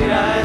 Yeah.